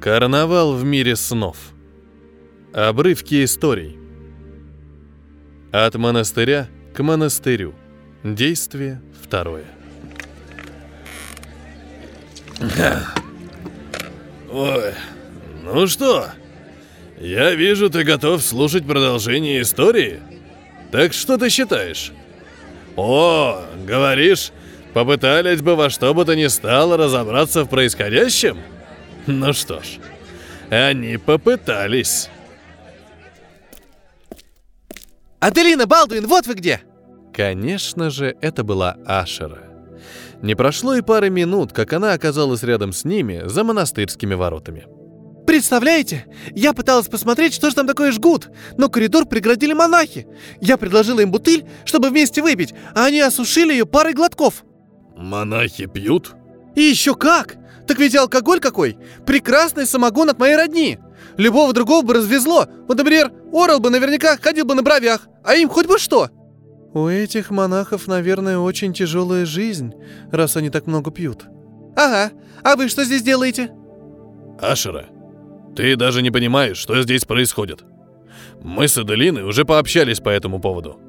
Карнавал в мире снов. Обрывки историй. От монастыря к монастырю. Действие второе. Ой, ну что, я вижу, ты готов слушать продолжение истории. Так что ты считаешь? О, говоришь, попытались бы во что бы то ни стало разобраться в происходящем? Ну что ж, они попытались. Аделина, Балдуин, вот вы где! Конечно же, это была Ашера. Не прошло и пары минут, как она оказалась рядом с ними за монастырскими воротами. Представляете? Я пыталась посмотреть, что же там такое жгут, но коридор преградили монахи. Я предложила им бутыль, чтобы вместе выпить, а они осушили ее парой глотков. Монахи пьют? И еще как! Так ведь алкоголь какой! Прекрасный самогон от моей родни! Любого другого бы развезло. Вот, например, Орел бы наверняка ходил бы на бровях, а им хоть бы что. У этих монахов, наверное, очень тяжелая жизнь, раз они так много пьют. Ага, а вы что здесь делаете? Ашера, ты даже не понимаешь, что здесь происходит. Мы с Аделиной уже пообщались по этому поводу.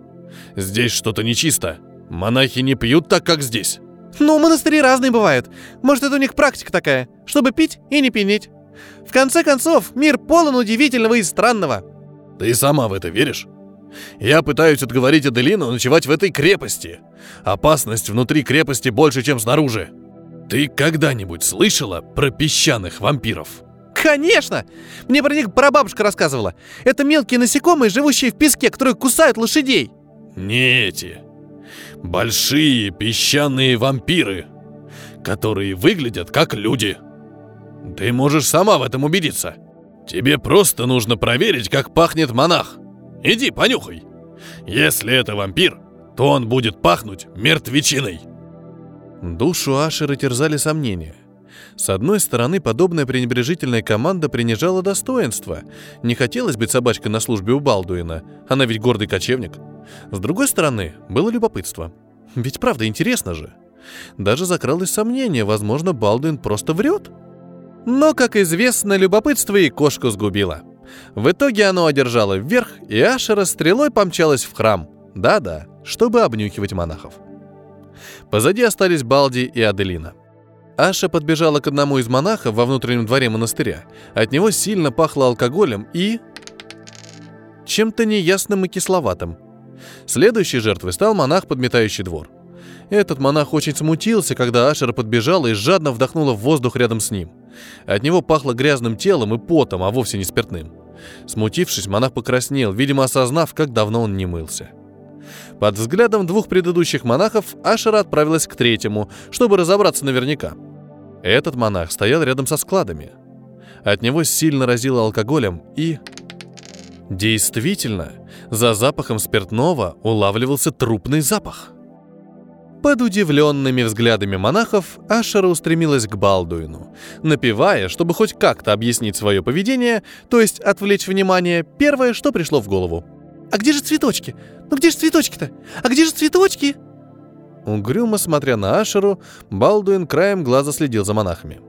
Здесь что-то нечисто. Монахи не пьют так, как здесь. Ну, монастыри разные бывают. Может, это у них практика такая, чтобы пить и не пенеть. В конце концов, мир полон удивительного и странного. Ты сама в это веришь? Я пытаюсь отговорить Аделину ночевать в этой крепости. Опасность внутри крепости больше, чем снаружи. Ты когда-нибудь слышала про песчаных вампиров? Конечно! Мне про них прабабушка рассказывала. Это мелкие насекомые, живущие в песке, которые кусают лошадей. Не эти. Большие песчаные вампиры, которые выглядят как люди. Ты можешь сама в этом убедиться. Тебе просто нужно проверить, как пахнет монах. Иди, понюхай. Если это вампир, то он будет пахнуть мертвечиной. Душу Ашера терзали сомнения. С одной стороны, подобная пренебрежительная команда принижала достоинство. Не хотелось быть собачкой на службе у Балдуина, она ведь гордый кочевник. С другой стороны, было любопытство. Ведь правда интересно же. Даже закралось сомнение, возможно, Балдуин просто врет. Но, как известно, любопытство и кошку сгубило. В итоге оно одержало вверх, и Ашера стрелой помчалась в храм. Да-да, чтобы обнюхивать монахов. Позади остались Балди и Аделина. Аша подбежала к одному из монахов во внутреннем дворе монастыря. От него сильно пахло алкоголем и... чем-то неясным и кисловатым. Следующей жертвой стал монах, подметающий двор. Этот монах очень смутился, когда Ашера подбежала и жадно вдохнула в воздух рядом с ним. От него пахло грязным телом и потом, а вовсе не спиртным. Смутившись, монах покраснел, видимо, осознав, как давно он не мылся. Под взглядом двух предыдущих монахов Ашера отправилась к третьему, чтобы разобраться наверняка. Этот монах стоял рядом со складами. От него сильно разило алкоголем и... Действительно, за запахом спиртного улавливался трупный запах. Под удивленными взглядами монахов Ашера устремилась к Балдуину, напевая, чтобы хоть как-то объяснить свое поведение, то есть отвлечь внимание, первое, что пришло в голову. «А где же цветочки? Ну где же цветочки-то? А где же цветочки?» Угрюмо смотря на Ашеру, Балдуин краем глаза следил за монахами.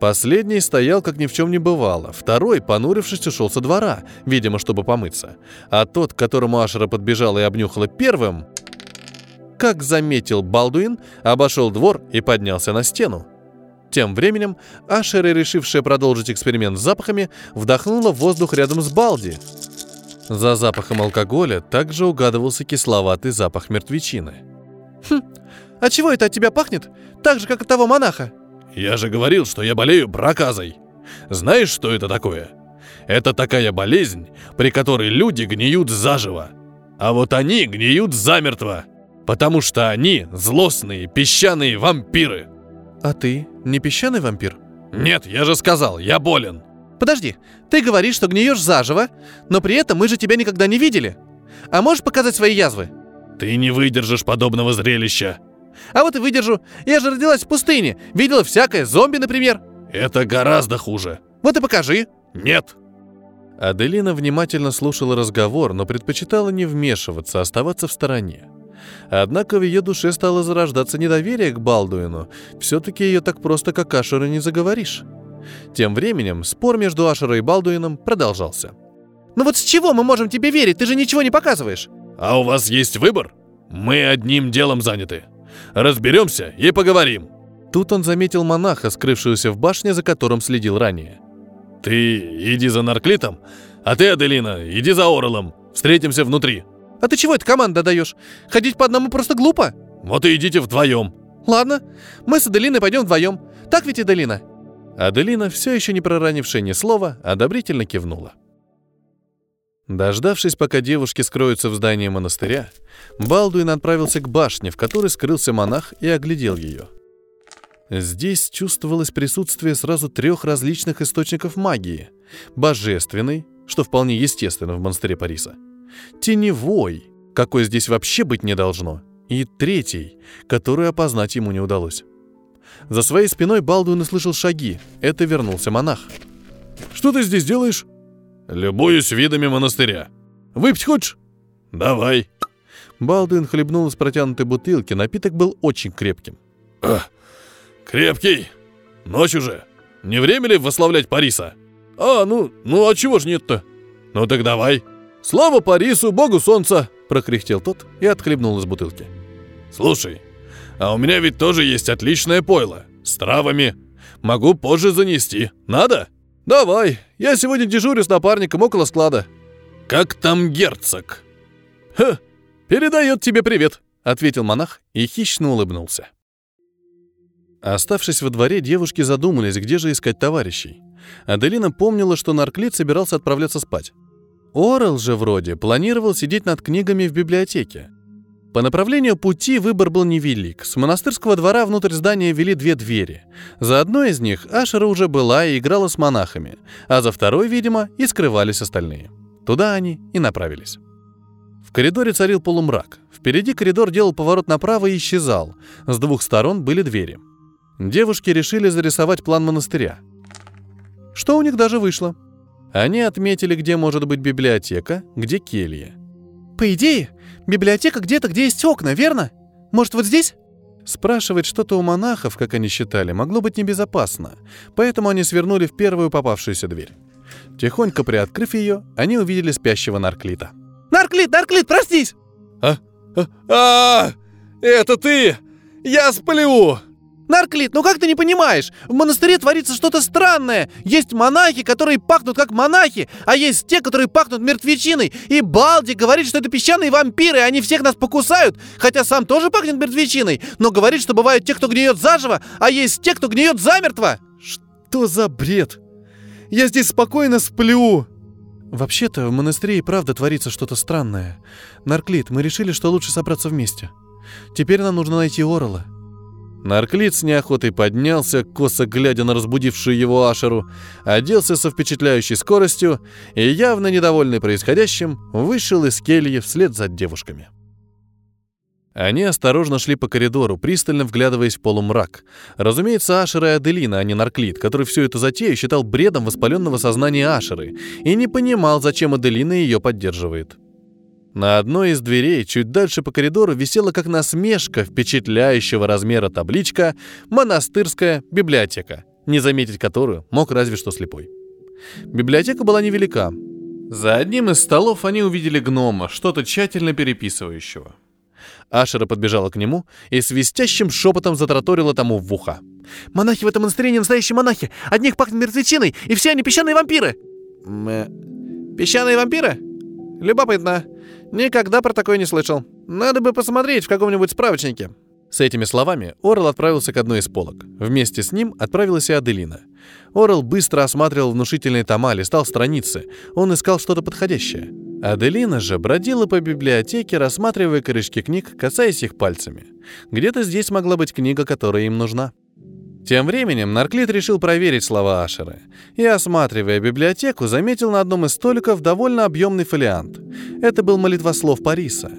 Последний стоял, как ни в чем не бывало. Второй, понурившись, ушел со двора, видимо, чтобы помыться. А тот, к которому Ашера подбежала и обнюхала первым, как заметил Балдуин, обошел двор и поднялся на стену. Тем временем Ашера, решившая продолжить эксперимент с запахами, вдохнула воздух рядом с Балди. За запахом алкоголя также угадывался кисловатый запах мертвечины. «Хм, а чего это от тебя пахнет? Так же, как от того монаха?» «Я же говорил, что я болею проказой. Знаешь, что это такое? Это такая болезнь, при которой люди гниют заживо. А вот они гниют замертво, потому что они злостные песчаные вампиры». «А ты не песчаный вампир?» «Нет, я же сказал, я болен». Подожди, ты говоришь, что гниешь заживо, но при этом мы же тебя никогда не видели. А можешь показать свои язвы? Ты не выдержишь подобного зрелища. А вот и выдержу. Я же родилась в пустыне. Видела всякое, зомби, например. Это гораздо хуже. Вот и покажи. Нет. Аделина внимательно слушала разговор, но предпочитала не вмешиваться, оставаться в стороне. Однако в ее душе стало зарождаться недоверие к Балдуину. Все-таки ее так просто как Ашера не заговоришь. Тем временем спор между Ашерой и Балдуином продолжался. Ну вот с чего мы можем тебе верить? Ты же ничего не показываешь. А у вас есть выбор? Мы одним делом заняты. Разберемся и поговорим. Тут он заметил монаха, скрывшегося в башне, за которым следил ранее. Ты иди за Нарклитом, а ты, Аделина, иди за Орелом. Встретимся внутри. А ты чего это команда даешь? Ходить по одному просто глупо. Вот и идите вдвоем. Ладно, мы с Аделиной пойдем вдвоем. Так ведь, Аделина? Аделина, все еще не проронившая ни слова, одобрительно кивнула. Дождавшись, пока девушки скроются в здании монастыря, Балдуин отправился к башне, в которой скрылся монах и оглядел ее. Здесь чувствовалось присутствие сразу трех различных источников магии. Божественный, что вполне естественно в монастыре Париса. Теневой, какой здесь вообще быть не должно. И третий, который опознать ему не удалось. За своей спиной Балдуин услышал шаги. Это вернулся монах. «Что ты здесь делаешь?» «Любуюсь видами монастыря. Выпить хочешь?» «Давай». Балдуин хлебнул из протянутой бутылки. Напиток был очень крепким. А, «Крепкий. Ночь уже. Не время ли восславлять Париса?» «А, ну, ну а чего ж нет-то?» «Ну так давай». «Слава Парису, богу солнца!» — прокряхтел тот и отхлебнул из бутылки. «Слушай, а у меня ведь тоже есть отличное пойло. С травами. Могу позже занести. Надо?» «Давай, я сегодня дежурю с напарником около склада». «Как там герцог?» «Ха, передает тебе привет», — ответил монах и хищно улыбнулся. Оставшись во дворе, девушки задумались, где же искать товарищей. Аделина помнила, что Нарклит собирался отправляться спать. Орел же вроде планировал сидеть над книгами в библиотеке. По направлению пути выбор был невелик. С монастырского двора внутрь здания вели две двери. За одной из них Ашера уже была и играла с монахами, а за второй, видимо, и скрывались остальные. Туда они и направились. В коридоре царил полумрак. Впереди коридор делал поворот направо и исчезал. С двух сторон были двери. Девушки решили зарисовать план монастыря. Что у них даже вышло. Они отметили, где может быть библиотека, где келья. По идее, библиотека где-то, где есть окна, верно? Может, вот здесь? Спрашивать что-то у монахов, как они считали, могло быть небезопасно, поэтому они свернули в первую попавшуюся дверь. Тихонько приоткрыв ее, они увидели спящего Нарклита. «Нарклит, Нарклит, простись!» «А? А? а это ты! Я сплю!» Нарклит, ну как ты не понимаешь? В монастыре творится что-то странное. Есть монахи, которые пахнут как монахи, а есть те, которые пахнут мертвечиной. И Балди говорит, что это песчаные вампиры, и они всех нас покусают, хотя сам тоже пахнет мертвечиной, но говорит, что бывают те, кто гниет заживо, а есть те, кто гниет замертво. Что за бред? Я здесь спокойно сплю. Вообще-то в монастыре и правда творится что-то странное. Нарклит, мы решили, что лучше собраться вместе. Теперь нам нужно найти Орола. Нарклит с неохотой поднялся, косо глядя на разбудившую его Ашеру, оделся со впечатляющей скоростью и, явно недовольный происходящим, вышел из кельи вслед за девушками. Они осторожно шли по коридору, пристально вглядываясь в полумрак. Разумеется, Ашера и Аделина, а не Нарклит, который всю эту затею считал бредом воспаленного сознания Ашеры и не понимал, зачем Аделина ее поддерживает. На одной из дверей, чуть дальше по коридору, висела как насмешка впечатляющего размера табличка «Монастырская библиотека», не заметить которую мог разве что слепой. Библиотека была невелика. За одним из столов они увидели гнома, что-то тщательно переписывающего. Ашера подбежала к нему и свистящим шепотом затраторила тому в ухо. «Монахи в этом монастыре не настоящие монахи! Одних пахнет мертвечиной, и все они песчаные вампиры!» «Мэ... Песчаные вампиры? Любопытно. Никогда про такое не слышал. Надо бы посмотреть в каком-нибудь справочнике. С этими словами Орел отправился к одной из полок. Вместе с ним отправилась и Аделина. Орел быстро осматривал внушительные тома, листал страницы. Он искал что-то подходящее. Аделина же бродила по библиотеке, рассматривая корешки книг, касаясь их пальцами. Где-то здесь могла быть книга, которая им нужна. Тем временем Нарклит решил проверить слова Ашера и, осматривая библиотеку, заметил на одном из столиков довольно объемный фолиант. Это был молитвослов Париса.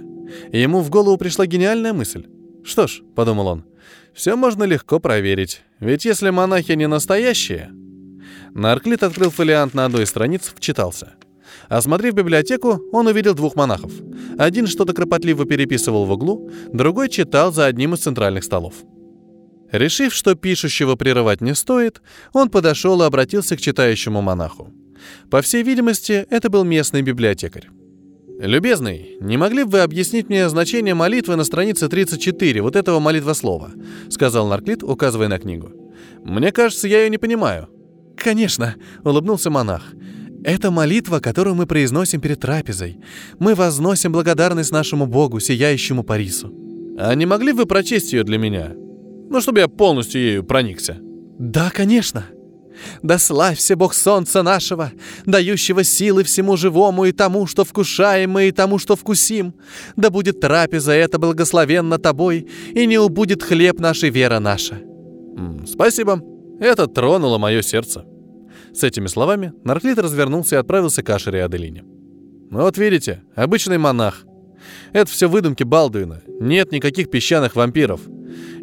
Ему в голову пришла гениальная мысль. «Что ж», — подумал он, — «все можно легко проверить, ведь если монахи не настоящие...» Нарклит открыл фолиант на одной из страниц, вчитался. Осмотрев библиотеку, он увидел двух монахов. Один что-то кропотливо переписывал в углу, другой читал за одним из центральных столов. Решив, что пишущего прерывать не стоит, он подошел и обратился к читающему монаху. По всей видимости, это был местный библиотекарь. «Любезный, не могли бы вы объяснить мне значение молитвы на странице 34, вот этого молитвослова?» — сказал Нарклит, указывая на книгу. «Мне кажется, я ее не понимаю». «Конечно», — улыбнулся монах. «Это молитва, которую мы произносим перед трапезой. Мы возносим благодарность нашему Богу, сияющему Парису». «А не могли бы вы прочесть ее для меня? Ну, чтобы я полностью ею проникся». «Да, конечно», да славься Бог солнца нашего, дающего силы всему живому и тому, что вкушаем мы, и тому, что вкусим. Да будет трапеза эта благословенна тобой, и не убудет хлеб нашей вера наша». «Спасибо. Это тронуло мое сердце». С этими словами Нарклит развернулся и отправился к Ашере и Аделине. «Ну вот видите, обычный монах. Это все выдумки Балдуина. Нет никаких песчаных вампиров.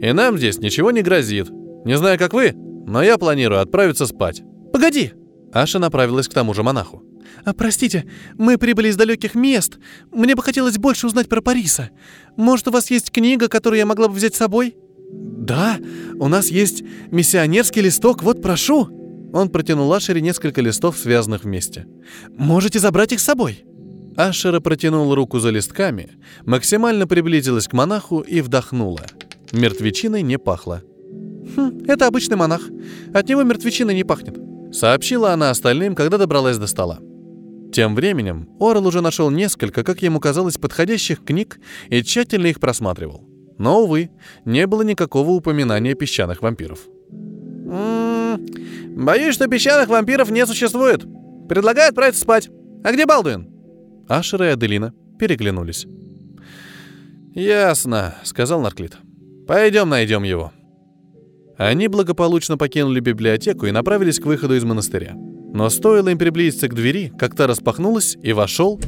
И нам здесь ничего не грозит. Не знаю, как вы, но я планирую отправиться спать. Погоди! Аша направилась к тому же монаху. А, простите, мы прибыли из далеких мест. Мне бы хотелось больше узнать про Париса. Может, у вас есть книга, которую я могла бы взять с собой? Да, у нас есть миссионерский листок, вот прошу. Он протянул Ашере несколько листов, связанных вместе. Можете забрать их с собой. Ашера протянула руку за листками, максимально приблизилась к монаху и вдохнула. Мертвечиной не пахло. «Хм, это обычный монах. От него мертвечина не пахнет», — сообщила она остальным, когда добралась до стола. Тем временем Орел уже нашел несколько, как ему казалось, подходящих книг и тщательно их просматривал. Но, увы, не было никакого упоминания песчаных вампиров. «М-м, «Боюсь, что песчаных вампиров не существует. Предлагаю отправиться спать. А где Балдуин?» Ашера и Аделина переглянулись. «Ясно», — сказал Нарклит. «Пойдем найдем его». Они благополучно покинули библиотеку и направились к выходу из монастыря. Но стоило им приблизиться к двери, как та распахнулась, и вошел...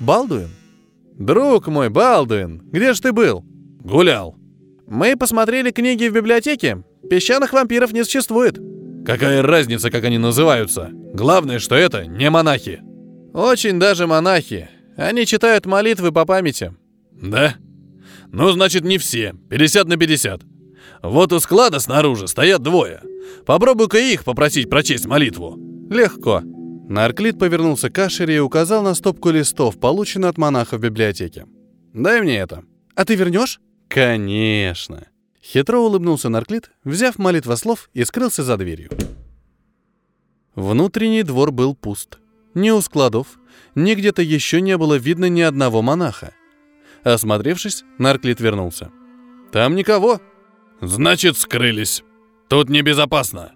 Балдуин? «Друг мой, Балдуин, где ж ты был?» «Гулял». «Мы посмотрели книги в библиотеке. Песчаных вампиров не существует». «Какая разница, как они называются? Главное, что это не монахи». «Очень даже монахи. Они читают молитвы по памяти». «Да? Ну, значит, не все. 50 на 50. Вот у склада снаружи стоят двое. Попробуй-ка их попросить прочесть молитву». «Легко». Нарклит повернулся к Ашере и указал на стопку листов, полученную от монаха в библиотеке. «Дай мне это». «А ты вернешь?» «Конечно». Хитро улыбнулся Нарклит, взяв молитвослов и скрылся за дверью. Внутренний двор был пуст. Ни у складов, ни где-то еще не было видно ни одного монаха. Осмотревшись, Нарклит вернулся. «Там никого», «Значит, скрылись. Тут небезопасно.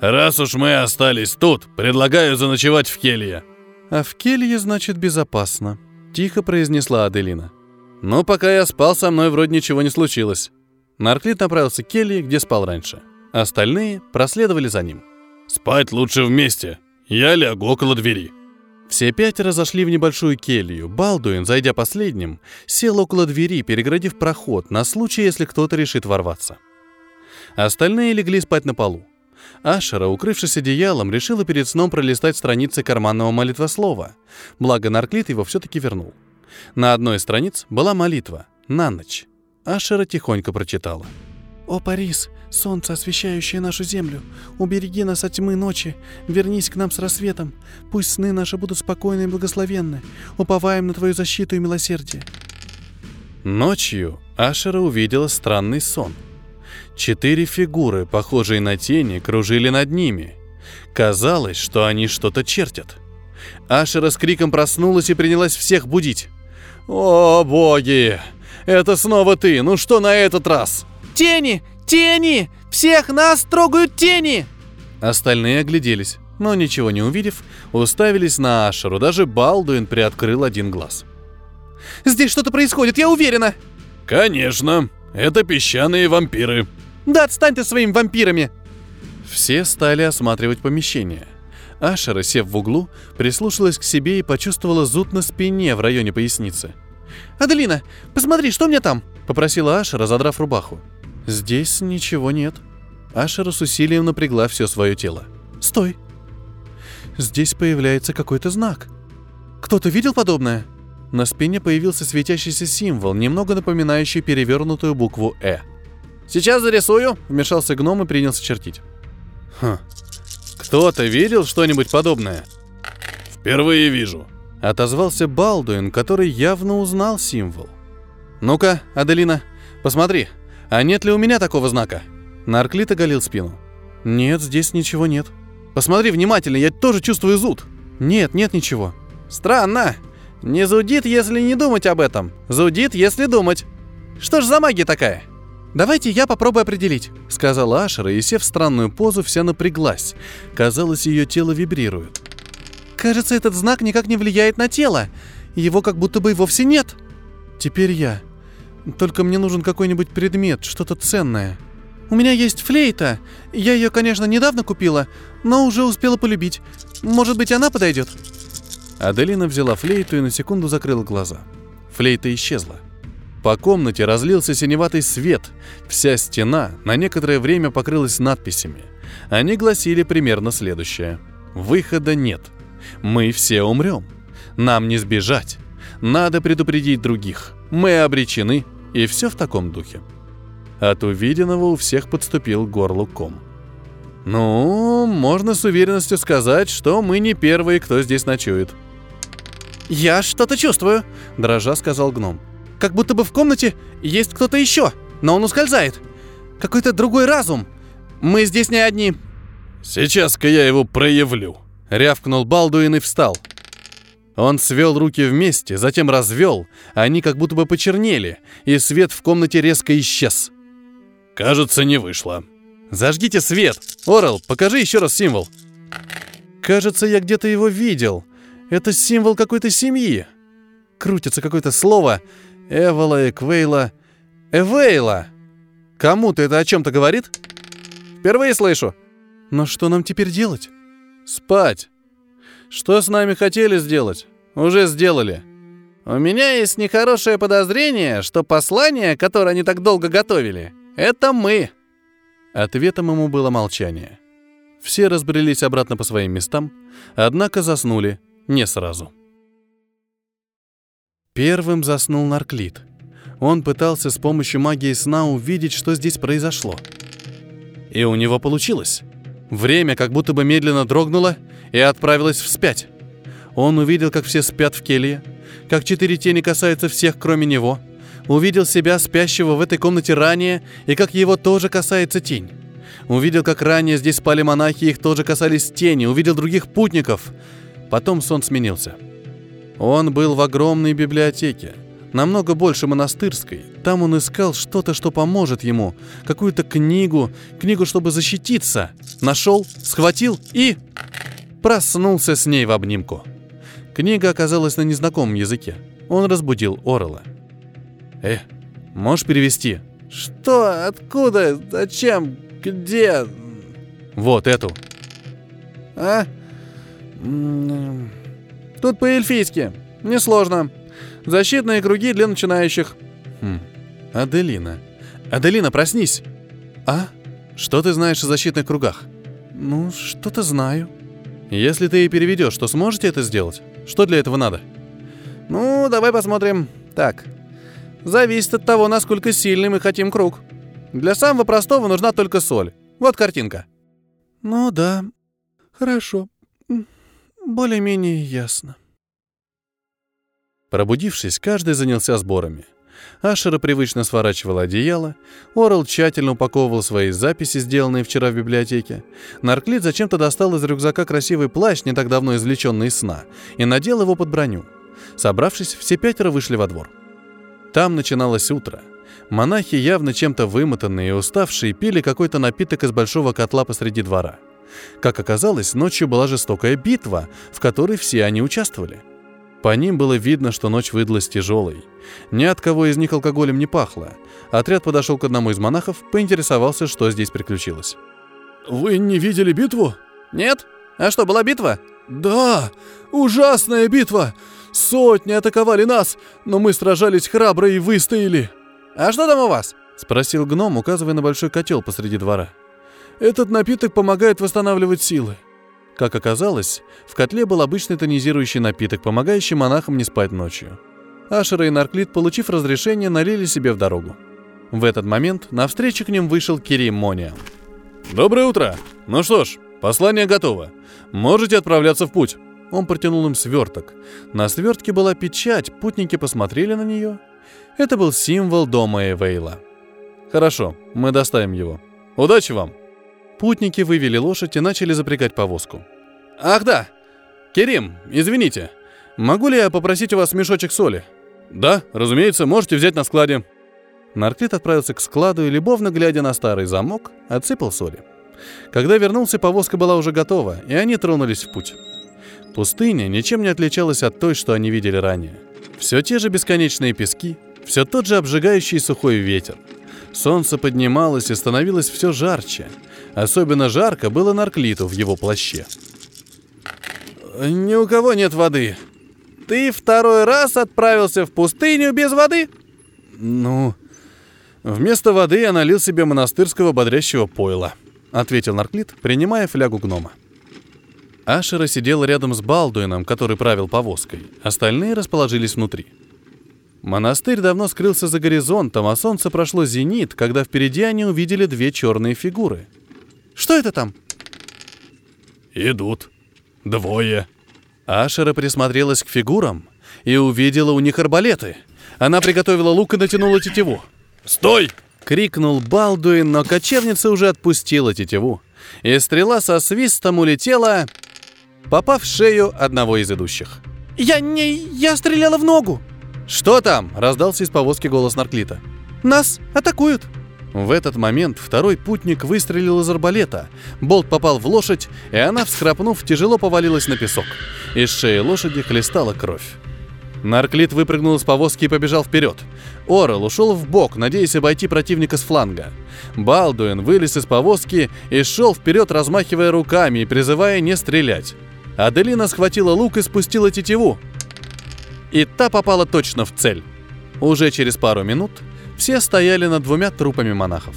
Раз уж мы остались тут, предлагаю заночевать в келье». «А в келье, значит, безопасно», — тихо произнесла Аделина. «Но пока я спал, со мной вроде ничего не случилось». Нарклит направился к келье, где спал раньше. Остальные проследовали за ним. «Спать лучше вместе. Я лягу около двери». Все пятеро зашли в небольшую келью. Балдуин, зайдя последним, сел около двери, переградив проход на случай, если кто-то решит ворваться. Остальные легли спать на полу. Ашера, укрывшись одеялом, решила перед сном пролистать страницы карманного молитвослова. Благо Нарклит его все-таки вернул. На одной из страниц была молитва «На ночь». Ашера тихонько прочитала. «О, Парис, Солнце, освещающее нашу землю, убереги нас от тьмы ночи, вернись к нам с рассветом, пусть сны наши будут спокойны и благословенны, уповаем на Твою защиту и милосердие». Ночью Ашера увидела странный сон. Четыре фигуры, похожие на тени, кружили над ними. Казалось, что они что-то чертят. Ашера с криком проснулась и принялась всех будить. «О, боги! Это снова ты! Ну что на этот раз?» «Тени! Тени! Всех нас трогают тени!» Остальные огляделись, но ничего не увидев, уставились на Ашеру. Даже Балдуин приоткрыл один глаз. «Здесь что-то происходит, я уверена!» «Конечно! Это песчаные вампиры!» «Да отстань ты своими вампирами!» Все стали осматривать помещение. Ашера, сев в углу, прислушалась к себе и почувствовала зуд на спине в районе поясницы. «Аделина, посмотри, что мне там?» — попросила Ашера, задрав рубаху. Здесь ничего нет. Ашера с усилием напрягла все свое тело. Стой. Здесь появляется какой-то знак. Кто-то видел подобное? На спине появился светящийся символ, немного напоминающий перевернутую букву «Э». Сейчас зарисую», — вмешался гном и принялся чертить. Хм. Кто-то видел что-нибудь подобное? Впервые вижу. Отозвался Балдуин, который явно узнал символ. «Ну-ка, Аделина, посмотри, а нет ли у меня такого знака?» Нарклит оголил спину. «Нет, здесь ничего нет. Посмотри внимательно, я тоже чувствую зуд. Нет, нет ничего». «Странно. Не зудит, если не думать об этом. Зудит, если думать. Что ж за магия такая?» «Давайте я попробую определить», — сказала Ашера, и, сев в странную позу, вся напряглась. Казалось, ее тело вибрирует. «Кажется, этот знак никак не влияет на тело. Его как будто бы и вовсе нет». «Теперь я. Только мне нужен какой-нибудь предмет, что-то ценное». «У меня есть флейта. Я ее, конечно, недавно купила, но уже успела полюбить. Может быть, она подойдет?» Аделина взяла флейту и на секунду закрыла глаза. Флейта исчезла. По комнате разлился синеватый свет. Вся стена на некоторое время покрылась надписями. Они гласили примерно следующее. «Выхода нет. Мы все умрем. Нам не сбежать. Надо предупредить других. Мы обречены». И все в таком духе. От увиденного у всех подступил горлу ком. Ну, можно с уверенностью сказать, что мы не первые, кто здесь ночует. «Я что-то чувствую», — дрожа сказал гном. «Как будто бы в комнате есть кто-то еще, но он ускользает. Какой-то другой разум. Мы здесь не одни». «Сейчас-ка я его проявлю», — рявкнул Балдуин и встал. Он свел руки вместе, затем развел, они как будто бы почернели, и свет в комнате резко исчез. «Кажется, не вышло». «Зажгите свет! Орел, покажи еще раз символ». «Кажется, я где-то его видел. Это символ какой-то семьи. Крутится какое-то слово. Эвола, Эквейла... Эвейла! Кому-то это о чем-то говорит? Впервые слышу. Но что нам теперь делать? Спать. Что с нами хотели сделать? Уже сделали. У меня есть нехорошее подозрение, что послание, которое они так долго готовили, это мы. Ответом ему было молчание. Все разбрелись обратно по своим местам, однако заснули не сразу. Первым заснул Нарклит. Он пытался с помощью магии сна увидеть, что здесь произошло. И у него получилось. Время как будто бы медленно дрогнуло и отправилось вспять. Он увидел, как все спят в келье, как четыре тени касаются всех, кроме него. Увидел себя, спящего в этой комнате ранее, и как его тоже касается тень. Увидел, как ранее здесь спали монахи, их тоже касались тени. Увидел других путников. Потом сон сменился. Он был в огромной библиотеке, намного больше монастырской. Там он искал что-то, что поможет ему, какую-то книгу, книгу, чтобы защититься. Нашел, схватил и... проснулся с ней в обнимку. Книга оказалась на незнакомом языке. Он разбудил Орела. «Э, можешь перевести?» «Что? Откуда? Зачем? Где?» «Вот эту». «А? Тут по-эльфийски. Несложно. Защитные круги для начинающих. Хм. Аделина. Аделина, проснись. А? Что ты знаешь о защитных кругах? Ну, что-то знаю. Если ты и переведешь, то сможете это сделать? Что для этого надо? Ну, давай посмотрим. Так. Зависит от того, насколько сильный мы хотим круг. Для самого простого нужна только соль. Вот картинка. Ну да. Хорошо более-менее ясно. Пробудившись, каждый занялся сборами. Ашера привычно сворачивала одеяло, Орел тщательно упаковывал свои записи, сделанные вчера в библиотеке. Нарклит зачем-то достал из рюкзака красивый плащ, не так давно извлеченный из сна, и надел его под броню. Собравшись, все пятеро вышли во двор. Там начиналось утро. Монахи, явно чем-то вымотанные и уставшие, пили какой-то напиток из большого котла посреди двора – как оказалось, ночью была жестокая битва, в которой все они участвовали. По ним было видно, что ночь выдалась тяжелой. Ни от кого из них алкоголем не пахло. Отряд подошел к одному из монахов, поинтересовался, что здесь приключилось. «Вы не видели битву?» «Нет? А что, была битва?» «Да! Ужасная битва! Сотни атаковали нас, но мы сражались храбро и выстояли!» «А что там у вас?» — спросил гном, указывая на большой котел посреди двора. Этот напиток помогает восстанавливать силы. Как оказалось, в котле был обычный тонизирующий напиток, помогающий монахам не спать ночью. Ашера и Нарклит, получив разрешение, налили себе в дорогу. В этот момент навстречу к ним вышел Кирим Мония. «Доброе утро! Ну что ж, послание готово. Можете отправляться в путь». Он протянул им сверток. На свертке была печать, путники посмотрели на нее. Это был символ дома Эвейла. «Хорошо, мы доставим его. Удачи вам!» Путники вывели лошадь и начали запрягать повозку. «Ах да! Керим, извините, могу ли я попросить у вас мешочек соли?» «Да, разумеется, можете взять на складе». Нарклит отправился к складу и, любовно глядя на старый замок, отсыпал соли. Когда вернулся, повозка была уже готова, и они тронулись в путь. Пустыня ничем не отличалась от той, что они видели ранее. Все те же бесконечные пески, все тот же обжигающий сухой ветер. Солнце поднималось и становилось все жарче. Особенно жарко было Нарклиту в его плаще. «Ни у кого нет воды. Ты второй раз отправился в пустыню без воды?» «Ну, вместо воды я налил себе монастырского бодрящего пойла», — ответил Нарклит, принимая флягу гнома. Ашера сидела рядом с Балдуином, который правил повозкой. Остальные расположились внутри. Монастырь давно скрылся за горизонтом, а солнце прошло зенит, когда впереди они увидели две черные фигуры. «Что это там?» «Идут. Двое». Ашера присмотрелась к фигурам и увидела у них арбалеты. Она приготовила лук и натянула тетиву. «Стой!» — крикнул Балдуин, но кочевница уже отпустила тетиву. И стрела со свистом улетела, попав в шею одного из идущих. «Я не... я стреляла в ногу!» «Что там?» — раздался из повозки голос Нарклита. «Нас атакуют!» В этот момент второй путник выстрелил из арбалета. Болт попал в лошадь, и она, всхрапнув, тяжело повалилась на песок. Из шеи лошади хлестала кровь. Нарклит выпрыгнул из повозки и побежал вперед. Орел ушел в бок, надеясь обойти противника с фланга. Балдуин вылез из повозки и шел вперед, размахивая руками и призывая не стрелять. Аделина схватила лук и спустила тетиву. И та попала точно в цель. Уже через пару минут все стояли над двумя трупами монахов.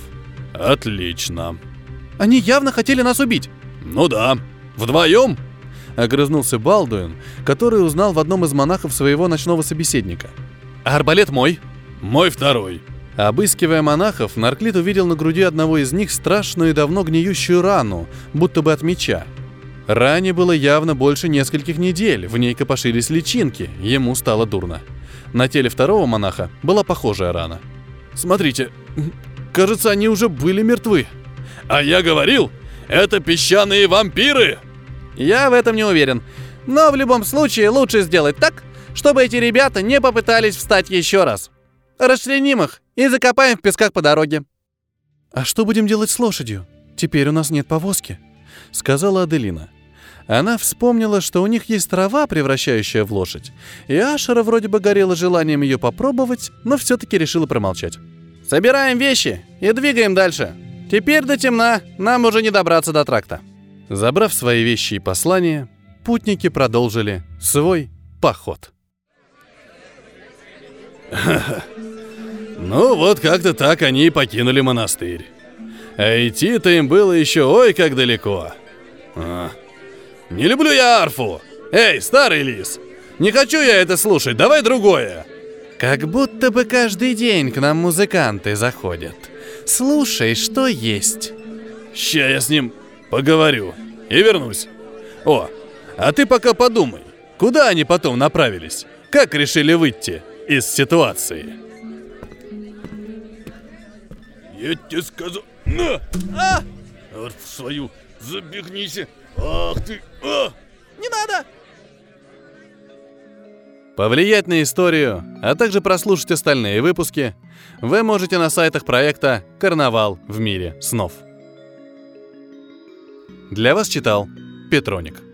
«Отлично». «Они явно хотели нас убить». «Ну да. Вдвоем?» Огрызнулся Балдуин, который узнал в одном из монахов своего ночного собеседника. «А арбалет мой». «Мой второй». Обыскивая монахов, Нарклит увидел на груди одного из них страшную и давно гниющую рану, будто бы от меча. Ране было явно больше нескольких недель, в ней копошились личинки, ему стало дурно. На теле второго монаха была похожая рана. «Смотрите, кажется, они уже были мертвы». «А я говорил, это песчаные вампиры!» «Я в этом не уверен. Но в любом случае лучше сделать так, чтобы эти ребята не попытались встать еще раз. Расчленим их и закопаем в песках по дороге». «А что будем делать с лошадью? Теперь у нас нет повозки», — сказала Аделина. Она вспомнила, что у них есть трава, превращающая в лошадь, и Ашера вроде бы горела желанием ее попробовать, но все-таки решила промолчать. «Собираем вещи и двигаем дальше. Теперь до темна, нам уже не добраться до тракта». Забрав свои вещи и послания, путники продолжили свой поход. Ну вот как-то так они и покинули монастырь. А идти-то им было еще ой как далеко. А. Не люблю я арфу. Эй, старый лис, не хочу я это слушать, давай другое. Как будто бы каждый день к нам музыканты заходят. Слушай, что есть. Ща я с ним поговорю и вернусь. О, а ты пока подумай, куда они потом направились? Как решили выйти из ситуации? Я тебе сказал... На! А! В свою забегнись. Ах ты! А! Не надо! Повлиять на историю, а также прослушать остальные выпуски вы можете на сайтах проекта «Карнавал в мире снов». Для вас читал Петроник.